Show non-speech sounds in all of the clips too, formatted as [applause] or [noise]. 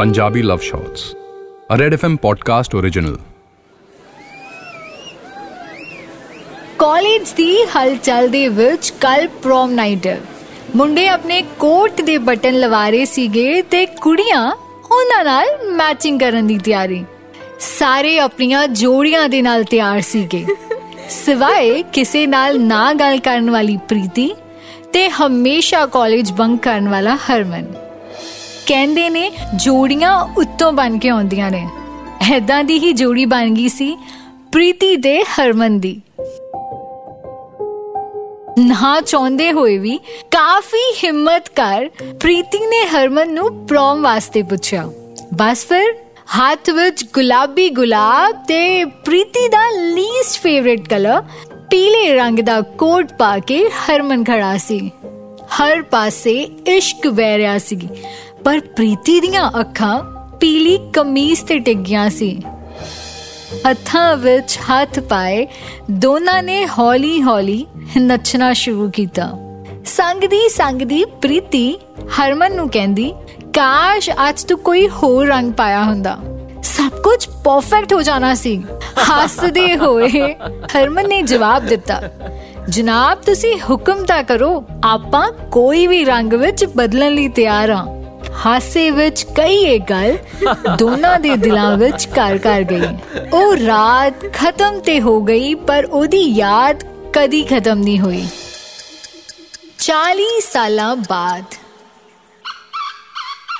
Punjabi Love Shots, a Red FM podcast original. College ਦੀ ਹਲਚਲ ਦੇ ਵਿੱਚ ਕੱਲ ਪ੍ਰੋਮ ਨਾਈਟ ਹੈ ਮੁੰਡੇ ਆਪਣੇ ਕੋਟ ਦੇ ਬਟਨ ਲਵਾ ਰਹੇ ਸੀਗੇ ਤੇ ਕੁੜੀਆਂ ਉਹਨਾਂ ਨਾਲ ਮੈਚਿੰਗ ਕਰਨ ਦੀ ਤਿਆਰੀ। ਸਾਰੇ ਆਪਣੀਆਂ ਜੋੜੀਆਂ ਦੇ ਨਾਲ ਤਿਆਰ ਸੀਗੇ। ਸਿਵਾਏ ਕਿਸੇ ਨਾਲ ਨਾ ਗੱਲ ਕਰਨ ਵਾਲੀ ਪ੍ਰੀਤੀ ਤੇ ਹਮੇਸ਼ਾ ਕਾਲਜ ਬੰਕ ਕਰਨ ਵਾਲਾ ਹਰਮਨ। ਕਹਿੰਦੇ ਨੇ ਜੋੜੀਆਂ ਉੱਤੋਂ ਬਣ ਕੇ ਆਉਂਦੀਆਂ ਨੇ। ਐਦਾਂ ਦੀ ਹੀ ਜੋੜੀ ਬਣ ਗਈ ਸੀ ਪ੍ਰੀਤੀ ਦੇ ਹਰਮਨ ਦੀ। ਨਾ ਚਾਹੁੰਦੇ ਹੋਏ ਵੀ ਕਾਫੀ ਹਿੰਮਤ ਕਰ ਪ੍ਰੀਤੀ ਨੇ ਹਰਮਨ ਨੂੰ ਪ੍ਰੋਮ ਵਾਸਤੇ ਪੁੱਛਿਆ। ਬਸ ਫਿਰ, ਹੱਥ ਵਿੱਚ ਗੁਲਾਬੀ ਗੁਲਾਬ ਤੇ ਪ੍ਰੀਤੀ ਦਾ ਲੀਸਟ ਫੇਵਰਿਟ ਕਲਰ ਪੀਲੇ ਰੰਗ ਦਾ ਕੋਟ ਪਾ ਕੇ ਹਰਮਨ ਖੜਾ ਸੀ। ਹਰ ਪਾਸੇ ਇਸ਼ਕ ਵਹਿ ਰਿਹਾ ਸੀ। ਪਰ ਪ੍ਰੀਤੀ ਦੀਆਂ ਅੱਖਾਂ ਪੀਲੀ ਕਮੀਜ਼ ਤੇ ਟਿੱਗੀਆਂ ਸੀ। ਹੱਥਾਂ ਵਿੱਚ ਹੱਥ ਪਾਏ ਦੋਨਾਂ ਨੇ ਹੌਲੀ-ਹੌਲੀ ਨੱਚਣਾ ਸ਼ੁਰੂ ਕੀਤਾ। ਸੰਗਦੀ ਸੰਗਦੀ ਪ੍ਰੀਤੀ ਹਰਮਨ ਨੂੰ ਕਹਿੰਦੀ, ਕਾਸ਼ ਅੱਜ ਤੂੰ ਕੋਈ ਹੋਰ ਰੰਗ ਪਾਇਆ ਹੁੰਦਾ। ਸਭ ਕੁਝ ਪਰਫੈਕਟ ਹੋ ਜਾਣਾ ਸੀ। ਹੱਸਦੇ ਹੋਏ ਹਰਮਨ ਨੇ ਜਵਾਬ ਦਿੱਤਾ, ਜਨਾਬ, ਤੁਸੀਂ ਹੁਕਮ ਤਾਂ ਕਰੋ, ਆਪਾਂ ਕੋਈ ਵੀ ਰੰਗ ਵਿੱਚ ਬਦਲਣ ਲਈ ਤਿਆਰ ਹਾਂ। ਹਾਸੇ ਵਿੱਚ ਕਈ ਇੱਕ ਗੱਲ ਦੋਨਾਂ ਦੇ ਦਿਲਾਂ ਵਿੱਚ ਘਰ ਕਰ ਗਈ। ਉਹ ਰਾਤ ਖਤਮ ਤੇ ਹੋ ਗਈ, ਪਰ ਉਹਦੀ ਯਾਦ ਕਦੀ ਖਤਮ ਨਹੀਂ ਹੋਈ। 40 ਸਾਲਾਂ ਬਾਅਦ।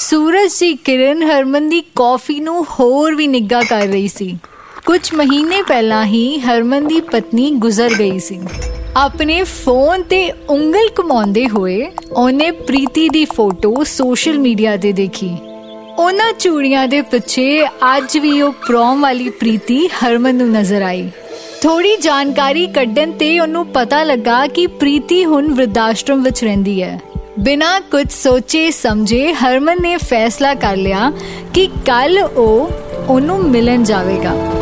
ਸੂਰਜ ਦੀ ਕਿਰਨ ਹਰਮਨ ਦੀ ਕਾਫੀ ਨੂੰ ਹੋਰ ਵੀ ਨਿੱਗਾ ਕਰ ਰਹੀ ਸੀ। ਕੁਝ ਮਹੀਨੇ ਪਹਿਲਾਂ ਹੀ ਹਰਮਨ ਦੀ ਪਤਨੀ ਗੁਜ਼ਰ ਗਈ ਸੀ। ਆਪਣੇ ਫੋਨ ਤੇ ਉਂਗਲ ਘੁਮਾਉਂਦੇ ਹੋਏ ਉਹਨੇ ਪ੍ਰੀਤੀ ਦੀ ਫੋਟੋ ਸੋਸ਼ਲ ਮੀਡੀਆ ਤੇ ਦੇਖੀ। ਉਹਨਾਂ ਚੂੜੀਆਂ ਦੇ ਪਿੱਛੇ ਅੱਜ ਵੀ ਉਹ ਪ੍ਰੋਮ ਵਾਲੀ ਪ੍ਰੀਤੀ ਹਰਮਨ ਨੂੰ ਨਜ਼ਰ ਆਈ। ਥੋੜੀ ਜਾਣਕਾਰੀ ਕੱਢਣ ਤੇ ਉਹਨੂੰ ਪਤਾ ਲੱਗਾ ਕਿ ਪ੍ਰੀਤੀ ਹੁਣ ਵਿਰਦਾਸ਼ਰਮ ਵਿੱਚ ਰਹਿੰਦੀ ਹੈ। ਬਿਨਾਂ ਕੁਝ ਸੋਚੇ ਸਮਝੇ ਹਰਮਨ ਨੇ ਫੈਸਲਾ ਕਰ ਲਿਆ ਕਿ ਕੱਲ ਉਹ ਉਹਨੂੰ ਮਿਲਣ ਜਾਵੇਗਾ।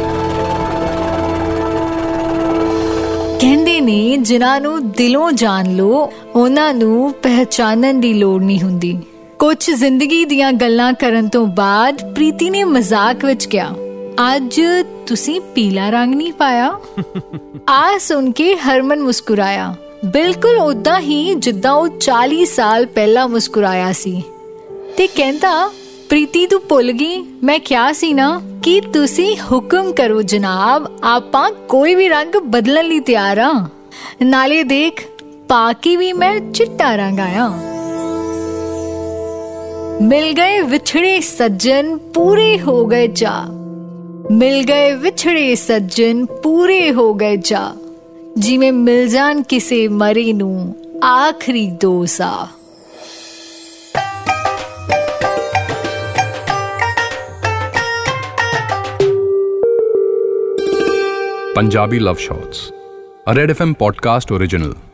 ਨੇ ਜਿਨ੍ਹਾਂ ਨੂੰ ਦਿਲੋਂ ਜਾਣ ਲੋ ਉਹਨਾਂ ਨੂੰ ਪਹਿਚਾਨਣ ਦੀ ਲੋੜ ਨਹੀਂ ਹੁੰਦੀ। ਕੁਝ ਜ਼ਿੰਦਗੀ ਦੀਆਂ ਗੱਲਾਂ ਕਰਨ ਤੋਂ ਬਾਅਦ ਪ੍ਰੀਤੀ ਨੇ ਮਜ਼ਾਕ ਵਿੱਚ ਕਿਹਾ ਅੱਜ ਤੁਸੀਂ ਪੀਲਾ ਰੰਗ ਨਹੀਂ ਪਾਇਆ? [laughs] ਆ ਸੁਣ ਕੇ ਹਰਮਨ ਮੁਸਕਰਾਇਆ। ਬਿਲਕੁਲ ਉਦਾਂ ਹੀ ਜਿੱਦਾਂ ਉਹ 40 ਸਾਲ ਪਹਿਲਾਂ ਮੁਸਕਰਾਇਆ ਸੀ। ਤੇ ਕਹਿੰਦਾ ਪ੍ਰੀਤੀ ਤੂੰ ਭੁੱਲ ਗਈ? ਮੈਂ ਕਿਹਾ ਸੀ ਨਾ ਕਿ ਤੁਸੀਂ ਹੁਕਮ ਕਰੋ ਜਨਾਬ ਆਪਾਂ ਕੋਈ ਵੀ ਰੰਗ ਬਦਲਣ ਲਈ ਤਿਆਰ ਆ। ਨਾਲੇ ਦੇਖ ਪਾ ਕੇ ਵੀ ਮੈਂ ਚਿੱਟਾ ਰੰਗ ਆਇਆ। ਮਿਲ ਗਏ ਵਿਛੜੇ ਸੱਜਣ ਪੂਰੇ ਹੋ ਗਏ ਚਾ ਮਿਲ ਗਏ ਵਿਛੜੇ ਸੱਜਣ ਪੂਰੇ ਹੋ ਗਏ ਚਾ ਜਿਵੇਂ ਮਿਲ ਜਾਣ ਕਿਸੇ ਮਰੇ ਨੂੰ ਆਖਰੀ Dausa Punjabi Love Shots, a Red FM podcast original.